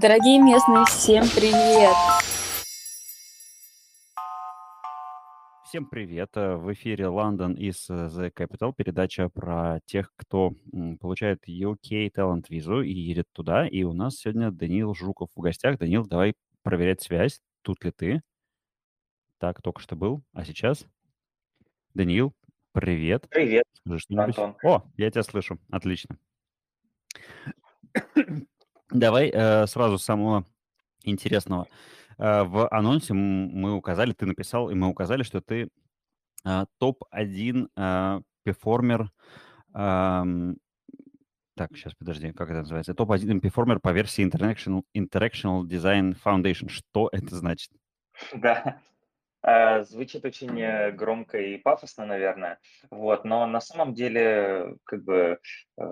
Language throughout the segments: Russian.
Дорогие местные, всем привет! Всем привет! Э, в эфире London из э, The Capital, передача про тех, кто получает UK Talent визу и едет туда. И у нас сегодня Даниил Жуков в гостях. Даниил, давай проверять связь. Тут ли ты? Так, только что был. А сейчас? Даниил, привет. Привет, Скажи. Антон. О, я тебя слышу. Отлично. Давай э, сразу с самого интересного. Э, в анонсе мы указали, ты написал, и мы указали, что ты э, топ-1 э, перформер. эм, так, сейчас, подожди, как это называется? Топ-1 перформер по версии International, Interactional Design Foundation. Что это значит? Да, Э, звучит очень э, громко и пафосно, наверное, вот, но на самом деле как бы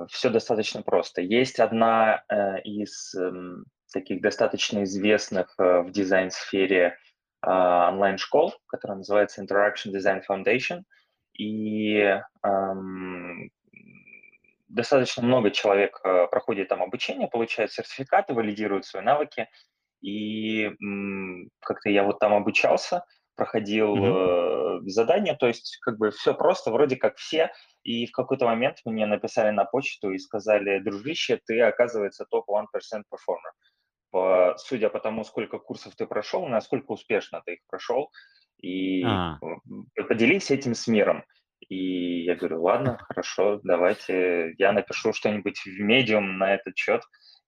все достаточно просто. Есть одна э, из эм, таких достаточно известных э, в дизайн-сфере э, онлайн-школ, которая называется Interaction Design Foundation, и эм, достаточно много человек э, проходит там обучение, получают сертификаты, валидируют свои навыки, и как-то я вот там обучался, проходил Мгм. э, задания, то есть как бы все просто, вроде как все, и в какой-то момент мне написали на почту и сказали, дружище, ты, оказывается, топ-1% performer. По, судя по тому, сколько курсов ты прошел, насколько успешно ты их прошел, и А, поделись этим с миром. И я говорю, ладно, хорошо, давайте я напишу что-нибудь в медиум на этот счет,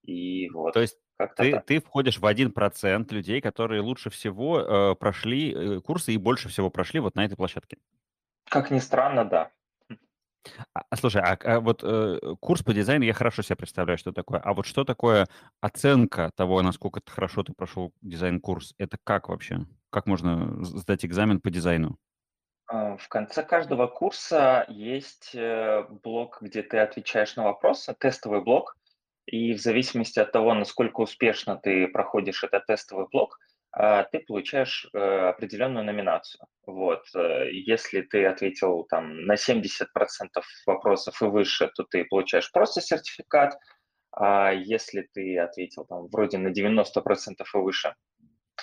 и вот, то есть как-то ты, так. ты входишь в 1% людей, которые лучше всего э, прошли э, курсы и больше всего прошли вот на этой площадке. Как ни странно, да. А, а слушай, а, а вот э, курс по дизайну, я хорошо себе представляю, что такое. А вот что такое оценка того, насколько ты хорошо ты прошел дизайн-курс? Это как вообще? Как можно сдать экзамен по дизайну? А, В конце каждого курса есть э, блок, где ты отвечаешь на вопросы, тестовый блок, и в зависимости от того, насколько успешно ты проходишь этот тестовый блок, а, ты получаешь э, определенную номинацию. Вот. э, Если ты ответил там на 70% вопросов и выше, то ты получаешь просто сертификат, а если ты ответил там вроде на 90% и выше,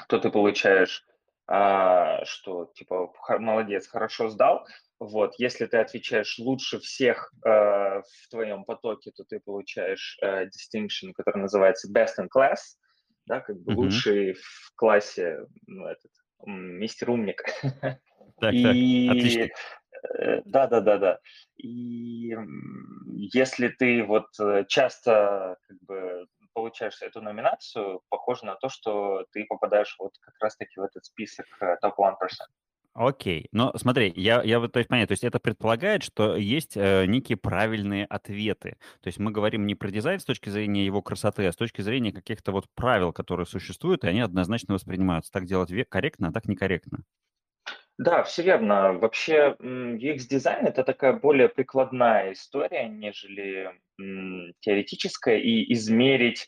то ты получаешь, что типа молодец, хорошо сдал. Вот, если ты отвечаешь лучше всех э, в твоем потоке, то ты получаешь э, distinction, который называется best in class, да, как бы Мгм. лучший в классе, ну, этот, мистер умник. Так, так, отлично. И да, да, да, да. И если ты вот э, часто как бы получаешь эту номинацию, похоже на то, что ты попадаешь вот как раз-таки в этот список э, топ-1%. Окей. Но смотри, я, я вот, то есть, понятно, то есть это предполагает, что есть э, некие правильные ответы. То есть мы говорим не про дизайн с точки зрения его красоты, а с точки зрения каких-то вот правил, которые существуют, и они однозначно воспринимаются. Так делать корректно, а так некорректно. Да, все верно. Вообще UX-дизайн– это такая более прикладная история, нежели м, теоретическая, и измерить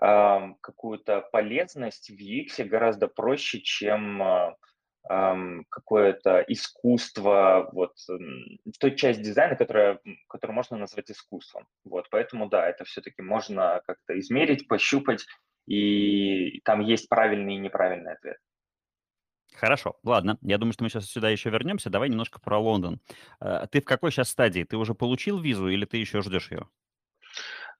ам, какую-то полезность в UX гораздо проще, чем а, ам, какое-то искусство, вот той часть дизайна, которая, которую можно назвать искусством. Вот, поэтому да, это все-таки можно как-то измерить, пощупать, и там есть правильный и неправильный ответ. Хорошо, ладно. Я думаю, что мы сейчас сюда еще вернемся. Давай немножко про Лондон. Э, Ты в какой сейчас стадии? Ты уже получил визу или ты еще ждешь ее?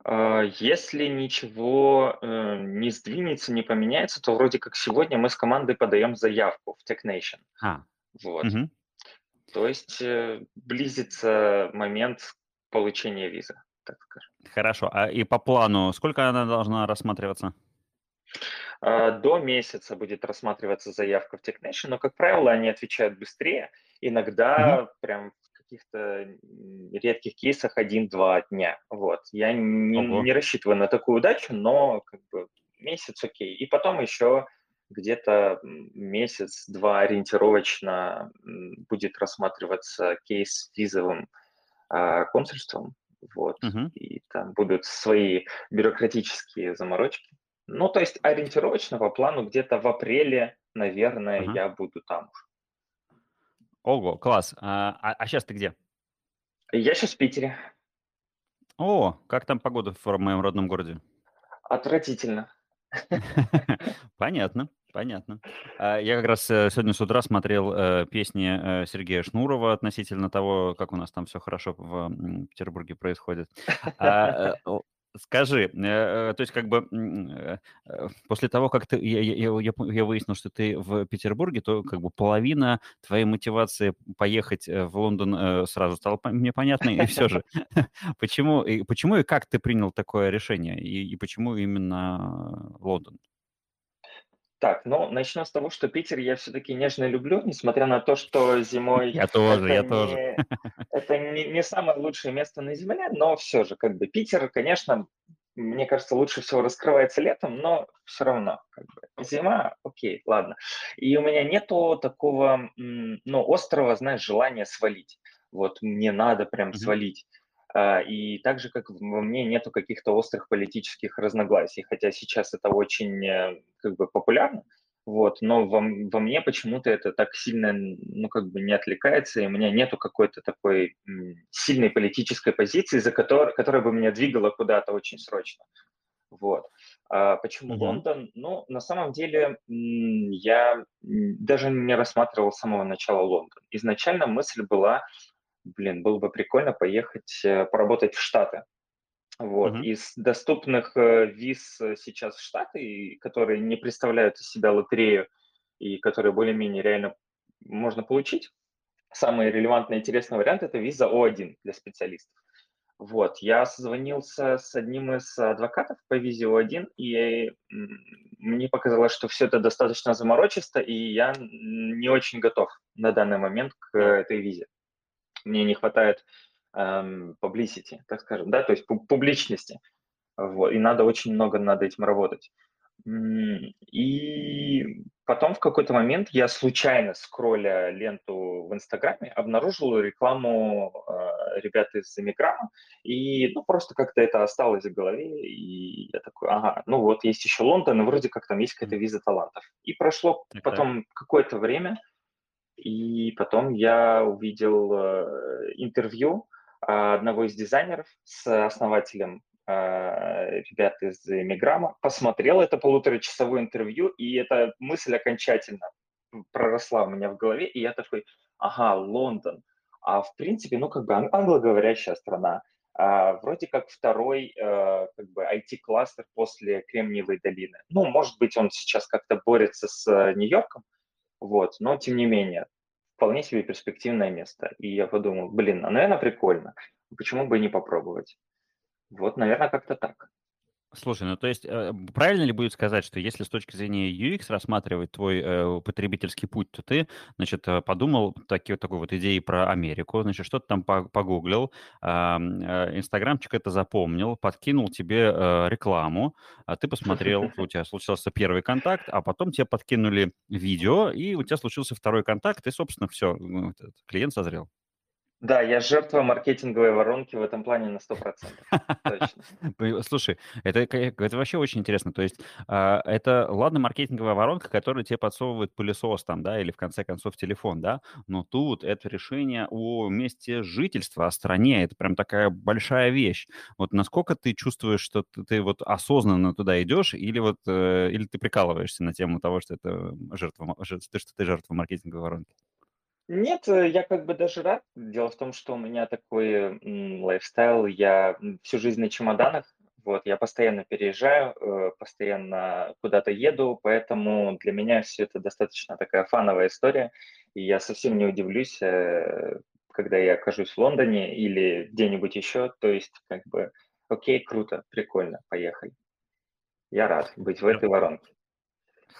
А, Если ничего э, не сдвинется, не поменяется, то вроде как сегодня мы с командой подаем заявку в TechNation. А, Вот. мгм. То есть э, близится момент получения визы, так скажем. Хорошо. А и по плану, сколько она должна рассматриваться? А, До месяца будет рассматриваться заявка в TechNation, но, как правило, они отвечают быстрее. Иногда прям в каких-то редких кейсах один-два дня. Вот. Я не, Ого. не рассчитываю на такую удачу, но как бы месяц окей. И потом еще где-то месяц-два ориентировочно будет рассматриваться кейс с визовым а, консульством. Вот. Мгм. И там будут свои бюрократические заморочки. Ну, то есть ориентировочно по плану где-то в апреле, наверное, Ага. я буду там уже. Ого, класс. А, а, сейчас ты где? Я сейчас в Питере. О, как там погода в моем родном городе? Отвратительно. Понятно, понятно. А, я как раз э, сегодня с утра смотрел э, песни э, Сергея Шнурова относительно того, как у нас там все хорошо в Петербурге происходит. Скажи, э, э, то есть как бы э, после того, как ты, я, я, я, я выяснил, что ты в Петербурге, то как бы половина твоей мотивации поехать в Лондон сразу стала мне понятной, и все же, почему, и, почему и как ты принял такое решение, и, и почему именно Лондон? Так, ну, начнем с того, что Питер я все-таки нежно люблю, несмотря на то, что зимой... Я тоже, я тоже. Это не, самое лучшее место на Земле, но все же, как бы, Питер, конечно, мне кажется, лучше всего раскрывается летом, но все равно, как бы, зима, окей, ладно. И у меня нету такого, ну, острого, знаешь, желания свалить. Вот мне надо прям свалить. А, и так же, как во мне нету каких-то острых политических разногласий, хотя сейчас это очень э, как бы популярно, вот, но во, во мне почему-то это так сильно, ну, как бы не отвлекается, и у меня нету какой-то такой сильной политической позиции, за которой, которая бы меня двигала куда-то очень срочно. Вот. А почему mm-hmm. Лондон? Ну, на самом деле, я даже не рассматривал с самого начала Лондон. Изначально мысль была блин, было бы прикольно поехать э, поработать в Штаты. Вот. Mm-hmm. Из доступных э, виз э, сейчас в Штаты, которые не представляют из себя лотерею и которые более-менее реально можно получить, самый релевантный и интересный вариант – это виза О1 для специалистов. Вот, я созвонился с одним из адвокатов по визе О1, и мне показалось, что все это достаточно заморочисто, и я не очень готов на данный момент к этой визе мне не хватает эм, publicity, так скажем, да, то есть публичности. Вот, и надо очень много над этим работать. И потом в какой-то момент я случайно, скролля ленту в Инстаграме, обнаружил рекламу э, ребят из Эмиграма, и ну, просто как-то это осталось в голове, и я такой, ага, ну вот есть еще Лондон, и вроде как там есть какая-то виза талантов. И прошло okay. потом какое-то время, и потом я увидел э, интервью одного из дизайнеров с основателем э, ребят из Миграма, посмотрел это полуторачасовое интервью, и эта мысль окончательно проросла у меня в голове, и я такой, ага, Лондон. А в принципе, ну, как бы англоговорящая страна, а, вроде как второй э, как бы IT-кластер после Кремниевой долины. Ну, может быть, он сейчас как-то борется с Нью-Йорком, вот, но тем не менее, вполне себе перспективное место. И я подумал, блин, а наверное прикольно, почему бы не попробовать? Вот, наверное, как-то так. Слушай, ну то есть э, правильно ли будет сказать, что если с точки зрения UX рассматривать твой э, потребительский путь, то ты, значит, э, подумал таки, такой вот идеи про Америку, значит, что-то там погуглил, э, Инстаграмчик это запомнил, подкинул тебе э, рекламу, а ты посмотрел, у тебя случился первый контакт, а потом тебе подкинули видео, и у тебя случился второй контакт, и, собственно, все, ну, клиент созрел. Да, я жертва маркетинговой воронки в этом плане на 100%. Точно. Слушай, это, это вообще очень интересно. То есть э, это, ладно, маркетинговая воронка, которая тебе подсовывает пылесос там, да, или в конце концов телефон, да, но тут это решение о месте жительства, о стране, это прям такая большая вещь. Вот насколько ты чувствуешь, что ты, ты вот осознанно туда идешь, или вот, э, или ты прикалываешься на тему того, что это жертва, что ты жертва маркетинговой воронки? Нет, э, я как бы даже рад. Дело в том, что у меня такой лайфстайл, я всю жизнь на чемоданах, вот, я постоянно переезжаю, э, постоянно куда-то еду, поэтому для меня все это достаточно такая фановая история, и я совсем не удивлюсь, э, когда я окажусь в Лондоне или где-нибудь еще, то есть как бы, окей, круто, прикольно, поехали. Я рад быть в этой воронке.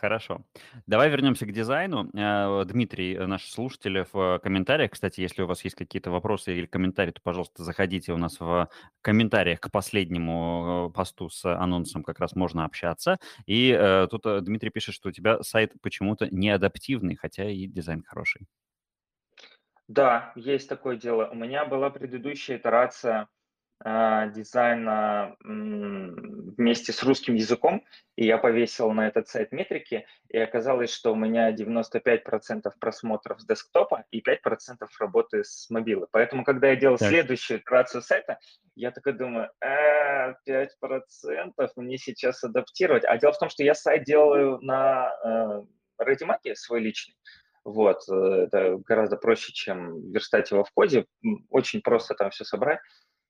Хорошо. Давай вернемся к дизайну. Э, Дмитрий, э, наш слушатель, в комментариях, кстати, если у вас есть какие-то вопросы или комментарии, то, пожалуйста, заходите у нас в комментариях к последнему э, посту с анонсом, как раз можно общаться. И тут Дмитрий пишет, что у тебя сайт почему-то неадаптивный, хотя и дизайн хороший. Да, есть такое дело. У меня была предыдущая итерация дизайна вместе с русским языком, и я повесил на этот сайт метрики, и оказалось, что у меня 95% просмотров с десктопа и 5% работы с мобилы. Поэтому, когда я делал так. следующую итерацию сайта, я такой думаю, э, 5% мне сейчас адаптировать. А дело в том, что я сайт делаю на э, свой личный, вот, э, это гораздо проще, чем верстать его в коде. Очень просто там все собрать.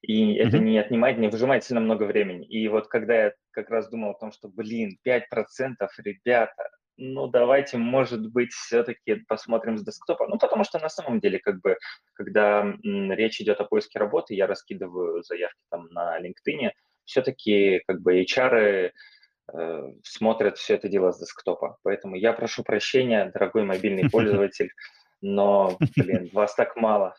И mm-hmm. это не отнимает, не выжимает сильно много времени. И вот когда я как раз думал о том, что, блин, 5%, ребята, ну давайте, может быть, все-таки посмотрим с десктопа. Ну, потому что на самом деле, как бы, когда речь идет о поиске работы, я раскидываю заявки там на LinkedIn, все-таки как бы HR Э, смотрят все это дело с десктопа. Поэтому я прошу прощения, дорогой мобильный пользователь, но, блин, вас так мало.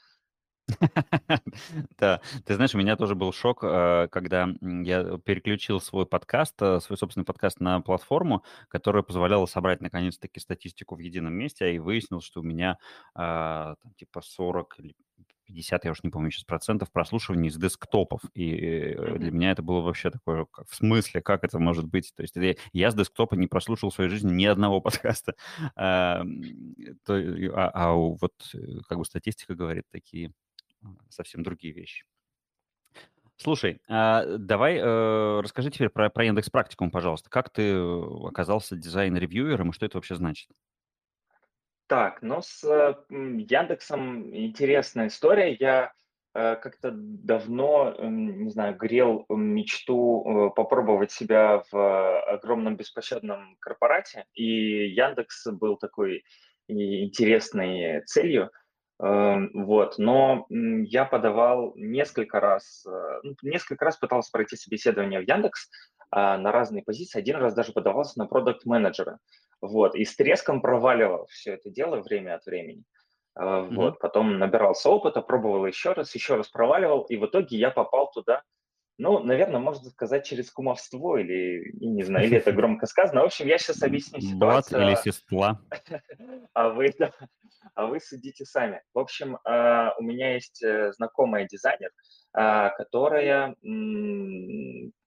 Да, ты знаешь, у меня тоже был шок, э, когда я переключил свой подкаст, э, свой собственный подкаст на платформу, которая позволяла собрать наконец-таки статистику в едином месте, и выяснилось, что у меня а, типа 40 или 50, я уж не помню сейчас, процентов прослушиваний с десктопов. И э, для меня это было вообще такое, как, в смысле, как это может быть? То есть я, я с десктопа не прослушал в своей жизни ни одного подкаста. А, то, а, а вот как бы статистика говорит такие а, совсем другие вещи. Слушай, а давай э, расскажи теперь про, про Яндекс Практикум, пожалуйста. Как ты оказался дизайн-ревьюером и что это вообще значит? Так, ну с Яндексом интересная история. Я э, как-то давно, не знаю, грел мечту э, попробовать себя в огромном беспощадном корпорате, и Яндекс был такой интересной целью. Эм, вот, но я подавал несколько раз, э, ну, несколько раз пытался пройти собеседование в Яндекс а, на разные позиции. Один раз даже подавался на продукт менеджера вот, и с треском проваливал все это дело время от времени. Mm-hmm. Вот, потом набирался опыта, пробовал еще раз, еще раз проваливал, и в итоге я попал туда, ну, наверное, можно сказать, через кумовство или, не знаю, или это громко сказано. В общем, я сейчас объясню ситуацию. Брат или сестра. А вы, да, а вы судите сами. В общем, а, у меня есть э, знакомая дизайнер, а, которая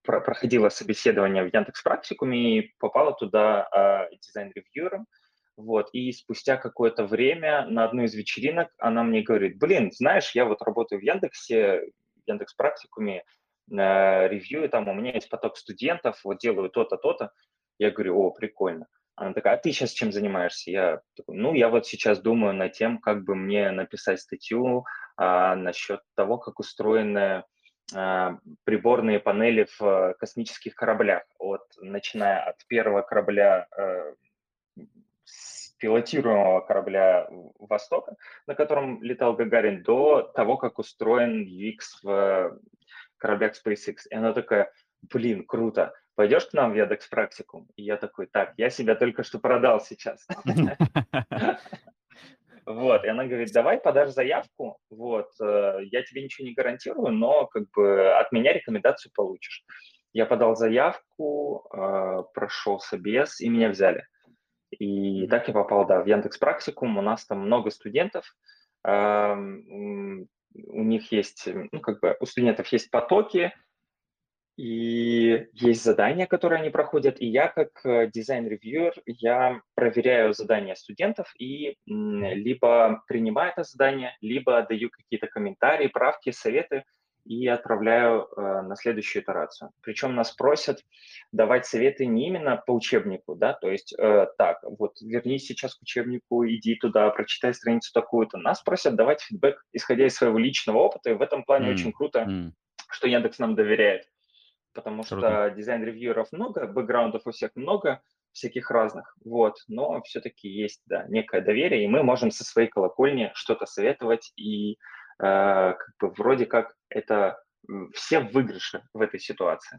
проходила собеседование в Яндекс Практикуме и попала туда а, дизайн-ревьюером. Вот, и спустя какое-то время на одной из вечеринок она мне говорит, блин, знаешь, я вот работаю в Яндексе, Яндекс Практикуме, ревью, там у меня есть поток студентов, вот делаю то-то, то-то. Я говорю, о, прикольно. Она такая, а ты сейчас чем занимаешься? Я такой, ну, я вот сейчас думаю над тем, как бы мне написать статью а, насчет того, как устроены а, приборные панели в э, космических кораблях, от, начиная от первого корабля, а, пилотируемого корабля «Востока», на котором летал Гагарин, до того, как устроен UX в кораблях SpaceX. И она такая, блин, круто, пойдешь к нам в Яндекс Практикум? И я такой, так, я себя только что продал сейчас. Вот, и она говорит, давай подашь заявку, вот, э, я тебе ничего не гарантирую, но как бы от меня рекомендацию получишь. Я подал заявку, э, прошел собес, и меня взяли. И так я попал, да, в Яндекс Практикум. У нас там много студентов, эм, у них есть, ну, как бы, у студентов есть потоки, и есть задания, которые они проходят, и я как э, дизайн-ревьюер, я проверяю задания студентов и либо принимаю это задание, либо даю какие-то комментарии, правки, советы и отправляю э, на следующую итерацию. Причем нас просят давать советы не именно по учебнику, да, то есть э, так, вот вернись сейчас к учебнику, иди туда, прочитай страницу такую-то. Нас просят давать фидбэк, исходя из своего личного опыта, и в этом плане mm. очень круто, mm. что Яндекс нам доверяет потому Круто. что дизайн-ревьюеров много, бэкграундов у всех много, всяких разных, вот, но все-таки есть, да, некое доверие, и мы можем со своей колокольни что-то советовать, и как бы вроде как это все выигрыши в этой ситуации.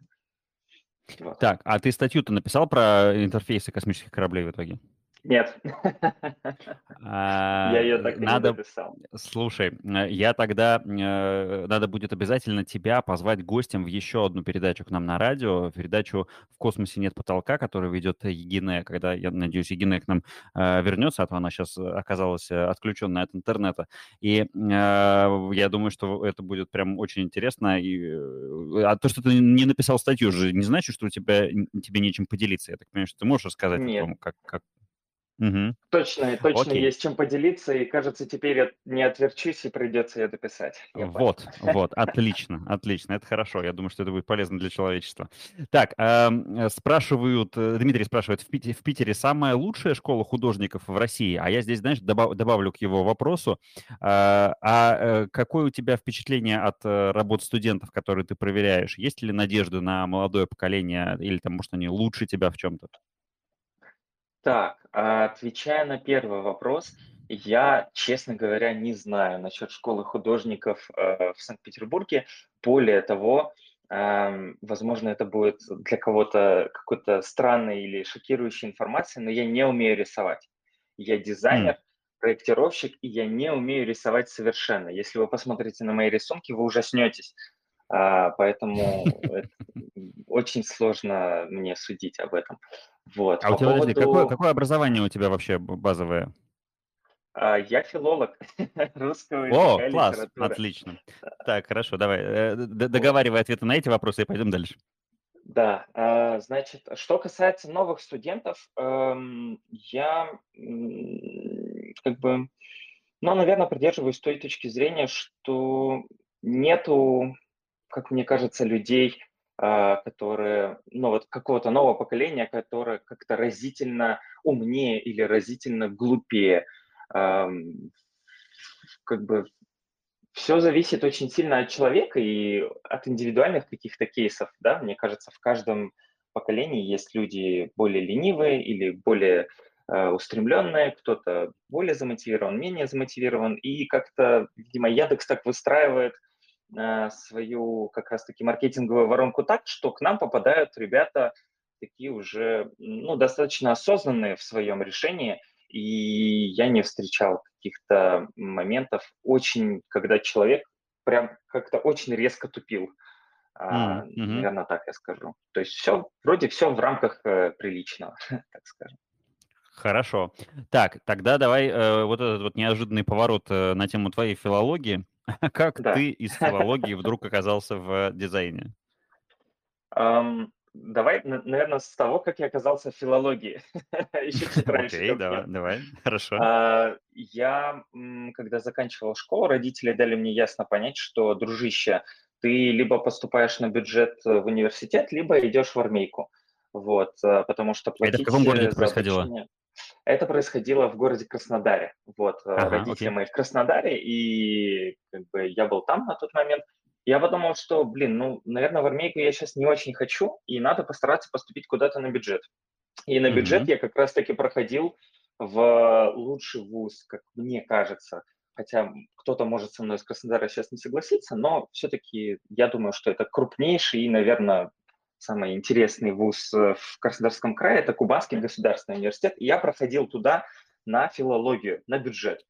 Вот. Так, а ты статью-то написал про интерфейсы космических кораблей в итоге? Нет. Я ее так и не Надо, дописал. слушай, э, я тогда, э, надо будет обязательно тебя позвать гостем в еще одну передачу к нам на радио, передачу «В космосе нет потолка», которую ведет Егине, когда, я надеюсь, Егине к нам э, вернется, а то она сейчас оказалась отключенная от интернета. И я думаю, что это будет прям очень интересно. И, а то, что ты не написал статью, же не значит, что у тебя, тебе нечем поделиться. Я так понимаю, что ты можешь рассказать Нет. о том, как, как, Мгм. Точно, точно Окей. есть чем поделиться, и кажется, теперь я не отверчусь, и придется ее дописать. Я понял. Вот, вот, отлично, отлично, это хорошо. Я думаю, что это будет полезно для человечества. Так, ам, э, спрашивают, э, Дмитрий спрашивает, в Питере, в Питере самая лучшая школа художников в России? А я здесь, знаешь, добав- добавлю к его вопросу, а а, э, какое у тебя впечатление от э, работ студентов, которые ты проверяешь? Есть ли надежда на молодое поколение, или там, может, они лучше тебя в чем-то? Так, а, отвечая на первый вопрос, я, честно говоря, не знаю насчет школы художников э, в Санкт-Петербурге. Более того, возможно, это будет для кого-то какой-то странной или шокирующей информацией, но я не умею рисовать. Я дизайнер, проектировщик, и я не умею рисовать совершенно. Если вы посмотрите на мои рисунки, вы ужаснетесь. А, поэтому это очень сложно мне судить об этом. Вот. А По у тебя, подожди, какое, поводу... какое образование у тебя вообще базовое? а, Я филолог русского О, языка и класс, отлично. Так, хорошо, давай. э, Договаривай ответы на эти вопросы и пойдем дальше. Да, а, значит, что касается новых студентов, эм, я как бы, ну, наверное, придерживаюсь той точки зрения, что нету, как мне кажется, людей, а, которые, ну, вот какого-то нового поколения, которое как-то разительно умнее или разительно глупее. Как бы все зависит очень сильно от человека и от индивидуальных каких-то кейсов, да. Мне кажется, в каждом поколении есть люди более ленивые или более э, устремленные, кто-то более замотивирован, менее замотивирован, и как-то, видимо, Яндекс так выстраивает свою как раз-таки маркетинговую воронку так, что к нам попадают ребята такие уже, ну, достаточно осознанные в своем решении, и я не встречал каких-то моментов очень, когда человек прям как-то очень резко тупил. А, М, мгм. наверное, так я скажу. То есть все, вроде все в рамках э, приличного, так скажем. Хорошо. Так, тогда давай э, вот этот вот неожиданный поворот э, на тему твоей филологии. Как Да. ты из филологии вдруг оказался в дизайне? Ам, Давай, наверное, с того, как я оказался в филологии. Еще чуть раньше, Окей, давай, давай, хорошо. А, Я, когда заканчивал школу, родители дали мне ясно понять, что, дружище, ты либо поступаешь на бюджет в университет, либо идешь в армейку. Вот, э, потому что Это в платить каком городе это происходило? обучение... Это происходило в городе Краснодаре. Вот, э, Ага, родители окей. мои в Краснодаре, и как бы я был там на тот момент. Я подумал, что, блин, ну, наверное, в армейку я сейчас не очень хочу, и надо постараться поступить куда-то на бюджет. И на бюджет Мгм. я как раз-таки проходил в лучший вуз, как мне кажется. Хотя кто-то может со мной из Краснодара сейчас не согласиться, но все-таки я думаю, что это крупнейший и, наверное, самый интересный вуз э, в Краснодарском крае. Это Кубанский государственный университет. И я проходил туда на филологию, на бюджет.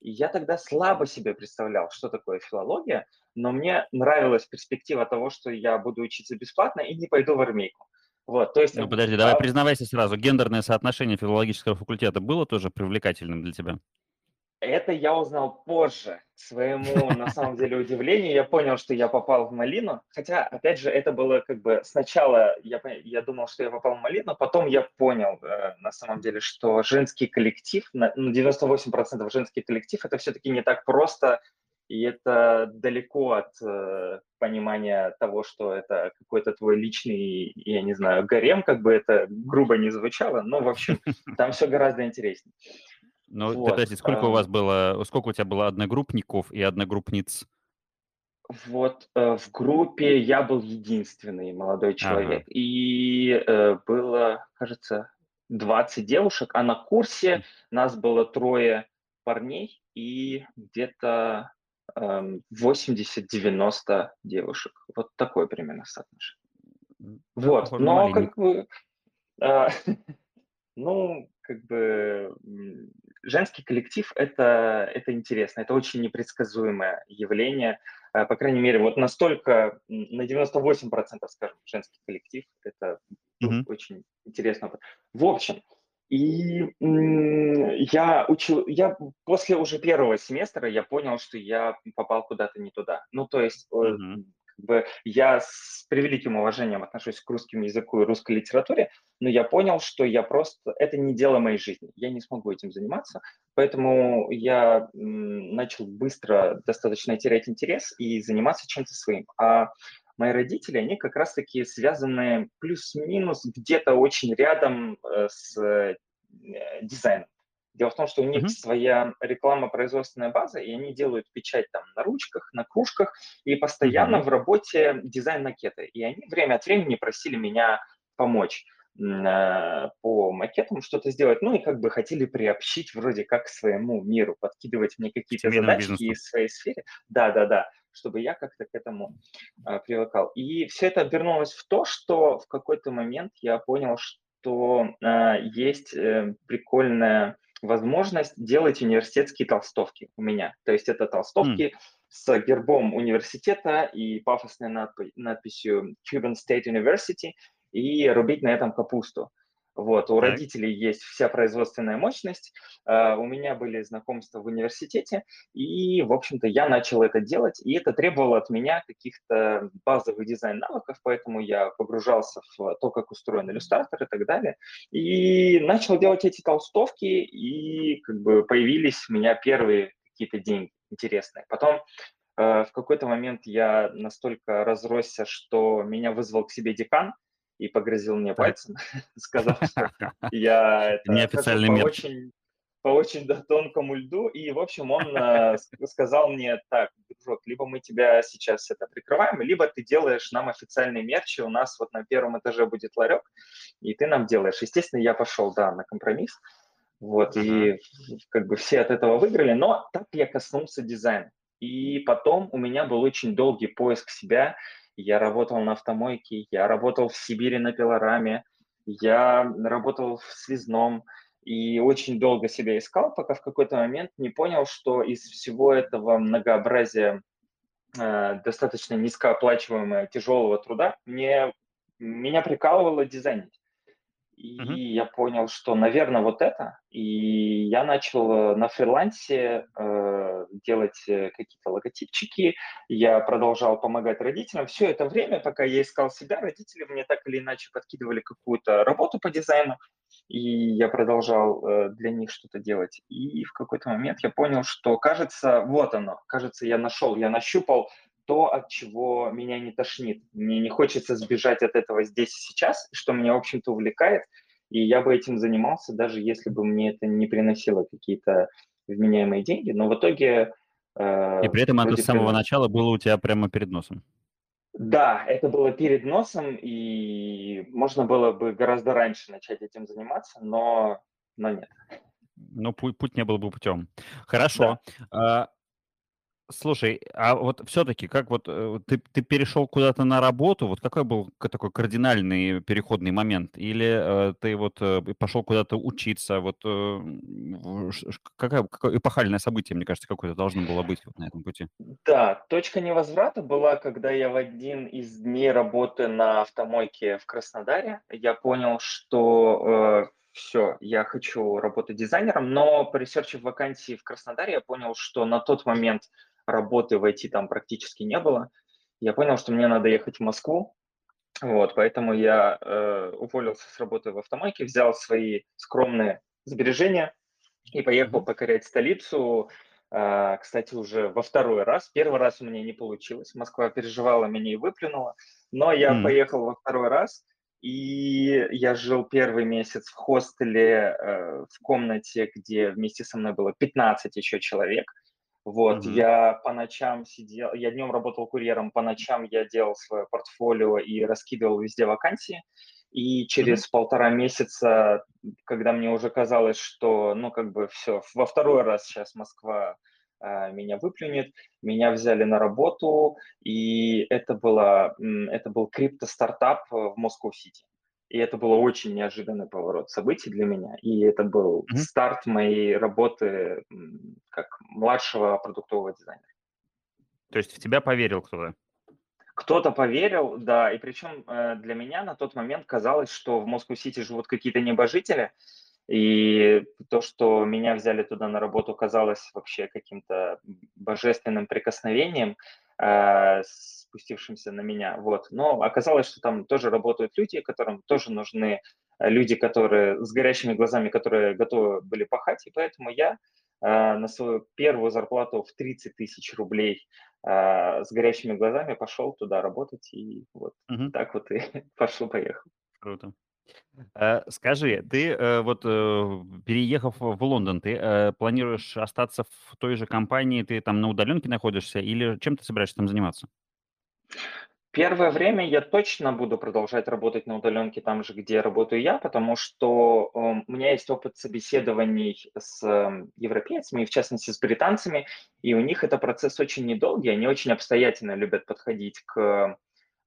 И я тогда слабо себе представлял, что такое филология, но мне нравилась перспектива того, что я буду учиться бесплатно и не пойду в армейку. Вот, то есть Ну, подожди, давай а, признавайся сразу. Гендерное соотношение филологического факультета было тоже привлекательным для тебя? Это я узнал позже. К своему, на самом деле, удивлению, я понял, что я попал в Малину. Хотя, опять же, это было как бы сначала я, я думал, что я попал в Малину, потом я понял, э, на самом деле, что женский коллектив, на- ну, 98% женский коллектив, это все-таки не так просто, и это далеко от э, понимания того, что это какой-то твой личный, я не знаю, гарем, как бы это грубо не звучало, но, в общем, там все гораздо интереснее. Ну, Вот, подожди, сколько у ам. вас было, сколько у тебя было одногруппников и одногруппниц? Вот э, в группе я был единственный молодой человек, и э, было, кажется, 20 девушек, а на курсе нас было трое парней и где-то эм, 80-90 девушек. Вот такое примерно соотношение. М, Вот, похоже но маленький. как бы... э, Ну, как бы женский коллектив это, это интересно, это очень непредсказуемое явление. Э, по крайней мере, вот настолько, на 98%, скажем, женский коллектив, это ну, очень интересно. В общем, и я учил, я после уже первого семестра я понял, что я попал куда-то не туда. Ну, то есть mm-hmm бы я с превеликим уважением отношусь к русскому языку и русской литературе, но я понял, что я просто это не дело моей жизни, я не смогу этим заниматься, поэтому я начал быстро достаточно терять интерес и заниматься чем-то своим. А мои родители, они как раз-таки связаны плюс-минус где-то очень рядом э, с э, дизайном. Дело в том, что у них mm-hmm. своя реклама-производственная база, и они делают печать там на ручках, на кружках, и постоянно mm-hmm. в работе дизайн-макеты. И они время от времени просили меня помочь э, по макетам что-то сделать, ну и как бы хотели приобщить вроде как к своему миру, подкидывать мне какие-то задачи из своей сферы. Да-да-да, чтобы я как-то к этому э, привыкал. И все это обернулось в то, что в какой-то момент я понял, что э, есть э, прикольная возможность делать университетские толстовки у меня. То есть это толстовки mm. с гербом университета и пафосной надпи- надписью Cuban State University и рубить на этом капусту. Вот, у так. родителей есть вся производственная мощность, uh, у меня были знакомства в университете, и, в общем-то, я начал это делать, и это требовало от меня каких-то базовых дизайн-навыков, поэтому я погружался в то, как устроен иллюстратор и так далее, и начал делать эти толстовки, и как бы появились у меня первые какие-то деньги интересные. Потом uh, в какой-то момент я настолько разросся, что меня вызвал к себе декан, и погрозил мне пальцем, сказав, что я Неофициальный очень, по очень да, тонкому льду. И, в общем, он э, сказал мне так, дружок, либо мы тебя сейчас это прикрываем, либо ты делаешь нам официальный мерч, и у нас вот на первом этаже будет ларек, и ты нам делаешь. Естественно, я пошел, да, на компромисс. Вот, uh-huh. и как бы все от этого выиграли, но так я коснулся дизайна. И потом у меня был очень долгий поиск себя, я работал на автомойке, я работал в Сибири на пилораме, я работал в связном и очень долго себя искал, пока в какой-то момент не понял, что из всего этого многообразия э, достаточно низкооплачиваемого тяжелого труда мне, меня прикалывало дизайнить. И uh-huh. я понял, что, наверное, вот это. И я начал э, на фрилансе э, делать э, какие-то логотипчики. Я продолжал помогать родителям. Все это время, пока я искал себя, родители мне так или иначе подкидывали какую-то работу по дизайну. И я продолжал э, для них что-то делать. И в какой-то момент я понял, что, кажется, вот оно. Кажется, я нашел, я нащупал то, от чего меня не тошнит. Мне не хочется сбежать от этого здесь и сейчас, что меня, в общем-то, увлекает. И я бы этим занимался, даже если бы мне это не приносило какие-то вменяемые деньги. Но в итоге... Э, и при этом это с самого при... начала было у тебя прямо перед носом. Да, это было перед носом, и можно было бы гораздо раньше начать этим заниматься, но, но нет. Но путь, путь не был бы путем. Хорошо. Да. Слушай, а вот все-таки, как вот э, ты, ты перешел куда-то на работу, вот какой был такой кардинальный переходный момент? Или э, ты вот э, пошел куда-то учиться? Вот э, какая, какое эпохальное событие, мне кажется, какое-то должно было быть вот на этом пути? Да, точка невозврата была, когда я в один из дней работы на автомойке в Краснодаре, я понял, что э, все, я хочу работать дизайнером, но по ресерчу вакансии в Краснодаре я понял, что на тот момент работы в IT там практически не было. Я понял, что мне надо ехать в Москву, вот, поэтому я э, уволился с работы в автомойке, взял свои скромные сбережения и поехал покорять столицу. Э, кстати, уже во второй раз. Первый раз у меня не получилось. Москва переживала меня и выплюнула. Но я mm. поехал во второй раз. И я жил первый месяц в хостеле, э, в комнате, где вместе со мной было 15 еще человек. Вот, mm-hmm. я по ночам сидел, я днем работал курьером, по ночам я делал свое портфолио и раскидывал везде вакансии. И через mm-hmm. полтора месяца, когда мне уже казалось, что, ну, как бы все, во второй раз сейчас Москва меня выплюнет, меня взяли на работу, и это, было, это был крипто-стартап в Москва-Сити. и это был очень неожиданный поворот событий для меня. И это был mm-hmm. старт моей работы как младшего продуктового дизайнера. То есть в тебя поверил кто-то? Кто-то поверил, да, и причем э, для меня на тот момент казалось, что в Москву-Сити живут какие-то небожители, и то, что меня взяли туда на работу, казалось вообще каким-то божественным прикосновением, э, спустившимся на меня. Вот. Но оказалось, что там тоже работают люди, которым тоже нужны э, люди, которые с горящими глазами, которые готовы были пахать, и поэтому я э, на свою первую зарплату в 30 тысяч рублей э, с горящими глазами пошел туда работать, и вот угу. так вот и пошел-поехал. Круто. Э, скажи, ты э, вот э, переехав в Лондон, ты планируешь остаться в той же компании, ты там на удаленке находишься, или чем ты собираешься там заниматься? Первое время я точно буду продолжать работать на удаленке там же, где работаю я, потому что э, у меня есть опыт собеседований с э, европейцами, в частности с британцами, и у них это процесс очень недолгий, они очень обстоятельно любят подходить к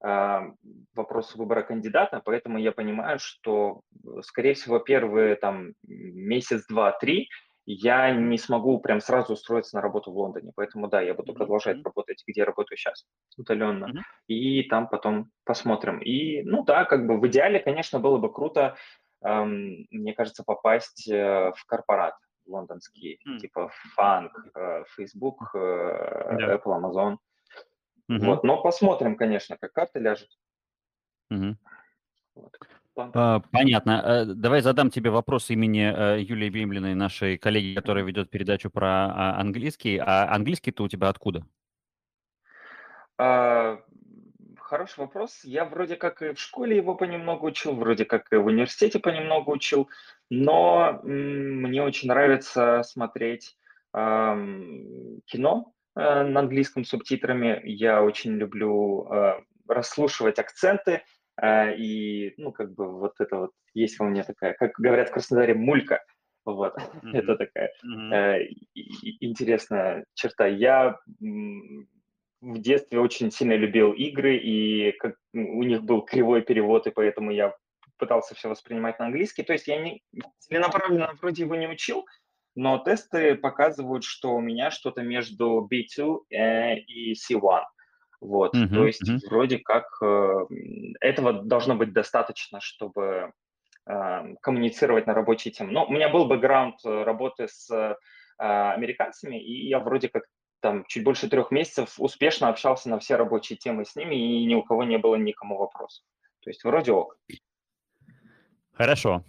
э, вопросу выбора кандидата, поэтому я понимаю, что, скорее всего, первые там месяц, два, три я не смогу прям сразу устроиться на работу в Лондоне. Поэтому да, я буду продолжать mm-hmm. работать, где я работаю сейчас, удаленно. Mm-hmm. И там потом посмотрим. И, ну да, как бы в идеале, конечно, было бы круто, эм, мне кажется, попасть э, в корпорат лондонский, mm-hmm. типа Фанк, э, Facebook, э, yeah. Apple, Amazon. Mm-hmm. Вот, но посмотрим, конечно, как карта ляжет. Mm-hmm. Вот. А, понятно. Э, давай задам тебе вопрос имени э, Юлии Бимлиной, нашей коллеги, которая ведет передачу про а, английский. А английский-то у тебя откуда? А, хороший вопрос. Я вроде как и в школе его понемногу учил, вроде как и в университете понемногу учил, но мне очень нравится смотреть кино на английском субтитрами. Я очень люблю расслушивать акценты, а, и, ну, как бы вот это вот есть во мне такая, как говорят в Краснодаре, мулька. Вот, mm-hmm. это такая mm-hmm. э, интересная черта. Я в детстве очень сильно любил игры, и как, у них был кривой перевод, и поэтому я пытался все воспринимать на английский. То есть я не целенаправленно вроде его не учил, но тесты показывают, что у меня что-то между B2 э, и C1. Вот, uh-huh, то есть uh-huh. вроде как э, этого должно быть достаточно, чтобы э, коммуницировать на рабочей теме. Но у меня был бэкграунд работы с американцами, и я вроде как там чуть больше трех месяцев успешно общался на все рабочие темы с ними, и ни у кого не было никому вопросов. То есть вроде ок. Хорошо.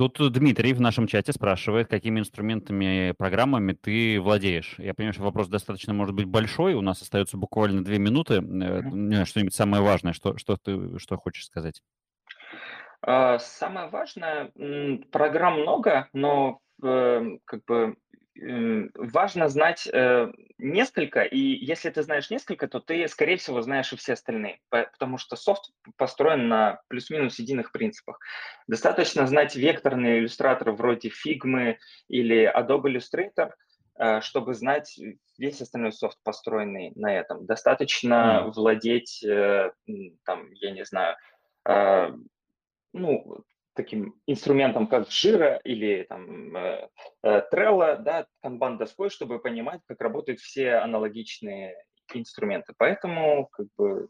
Э, Тут Дмитрий в нашем чате спрашивает, какими инструментами, программами ты владеешь. Я понимаю, что вопрос достаточно может быть большой. У нас остается буквально две минуты. Mm-hmm. Что-нибудь самое важное, что, что ты что хочешь сказать? А, самое важное, программ много, но э, как бы важно знать э, несколько, и если ты знаешь несколько, то ты, скорее всего, знаешь и все остальные, потому что софт построен на плюс-минус единых принципах. Достаточно знать векторные иллюстраторы вроде Figma или Adobe Illustrator, э, чтобы знать весь остальной софт, построенный на этом. Достаточно mm. владеть, э, там, я не знаю, ну, таким инструментом, как Jira или там э, э, Trello, да, канбан доской, чтобы понимать, как работают все аналогичные инструменты. Поэтому как бы,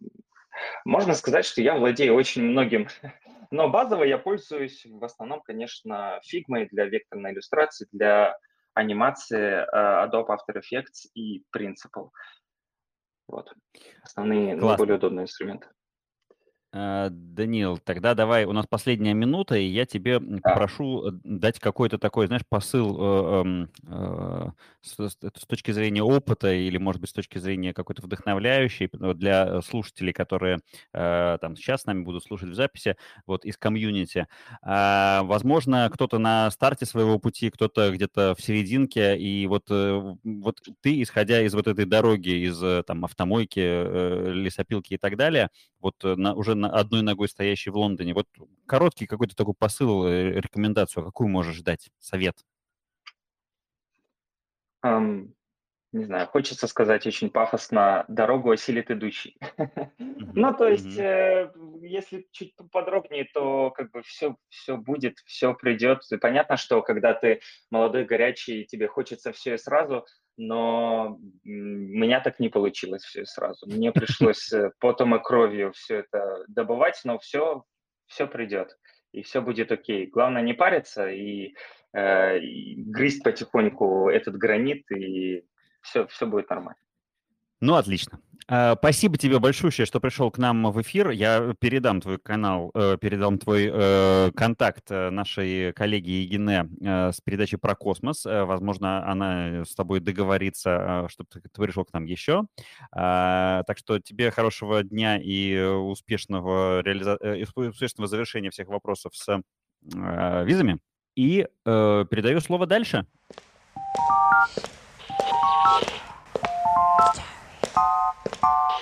можно сказать, что я владею очень многим, но базово я пользуюсь в основном, конечно, Figma для векторной иллюстрации, для анимации э, Adobe After Effects и Principle. Вот. Основные, Классно. наиболее удобные инструменты. Э, Данил, тогда давай, у нас последняя минута, и я тебе попрошу э, дать какой-то такой, знаешь, посыл э, эм, э, с, с точки зрения опыта или, может быть, с точки зрения какой-то вдохновляющей для слушателей, которые э, там сейчас с нами будут слушать в записи, вот из комьюнити. Э, возможно, кто-то на старте своего пути, кто-то где-то в серединке, и вот, э, вот ты, исходя из вот этой дороги, из там автомойки, э, лесопилки и так далее, вот на, уже одной ногой стоящий в Лондоне. Вот короткий какой-то такой посыл, э, рекомендацию, какую можешь дать, совет? Um, не знаю, хочется сказать очень пафосно, дорогу осилит идущий. Ну, то есть, э, если чуть подробнее, то как бы все, все будет, все придет. И понятно, что когда ты молодой, горячий, тебе хочется все и сразу, но у меня так не получилось все сразу. Мне пришлось э, потом и кровью все это добывать, но все, все придет, и все будет окей. Главное не париться и, э, и грызть потихоньку этот гранит, и все, все будет нормально. Ну, отлично. А, спасибо тебе большое, что пришел к нам в эфир. Я передам твой канал, э, передам твой э, контакт э, нашей коллеге Егине с передачей про космос. Возможно, она с тобой договорится, чтобы ты пришел к нам еще. А, так что тебе хорошего дня и успешного, реализа... успешного завершения всех вопросов с визами. И передаю слово дальше. Thank you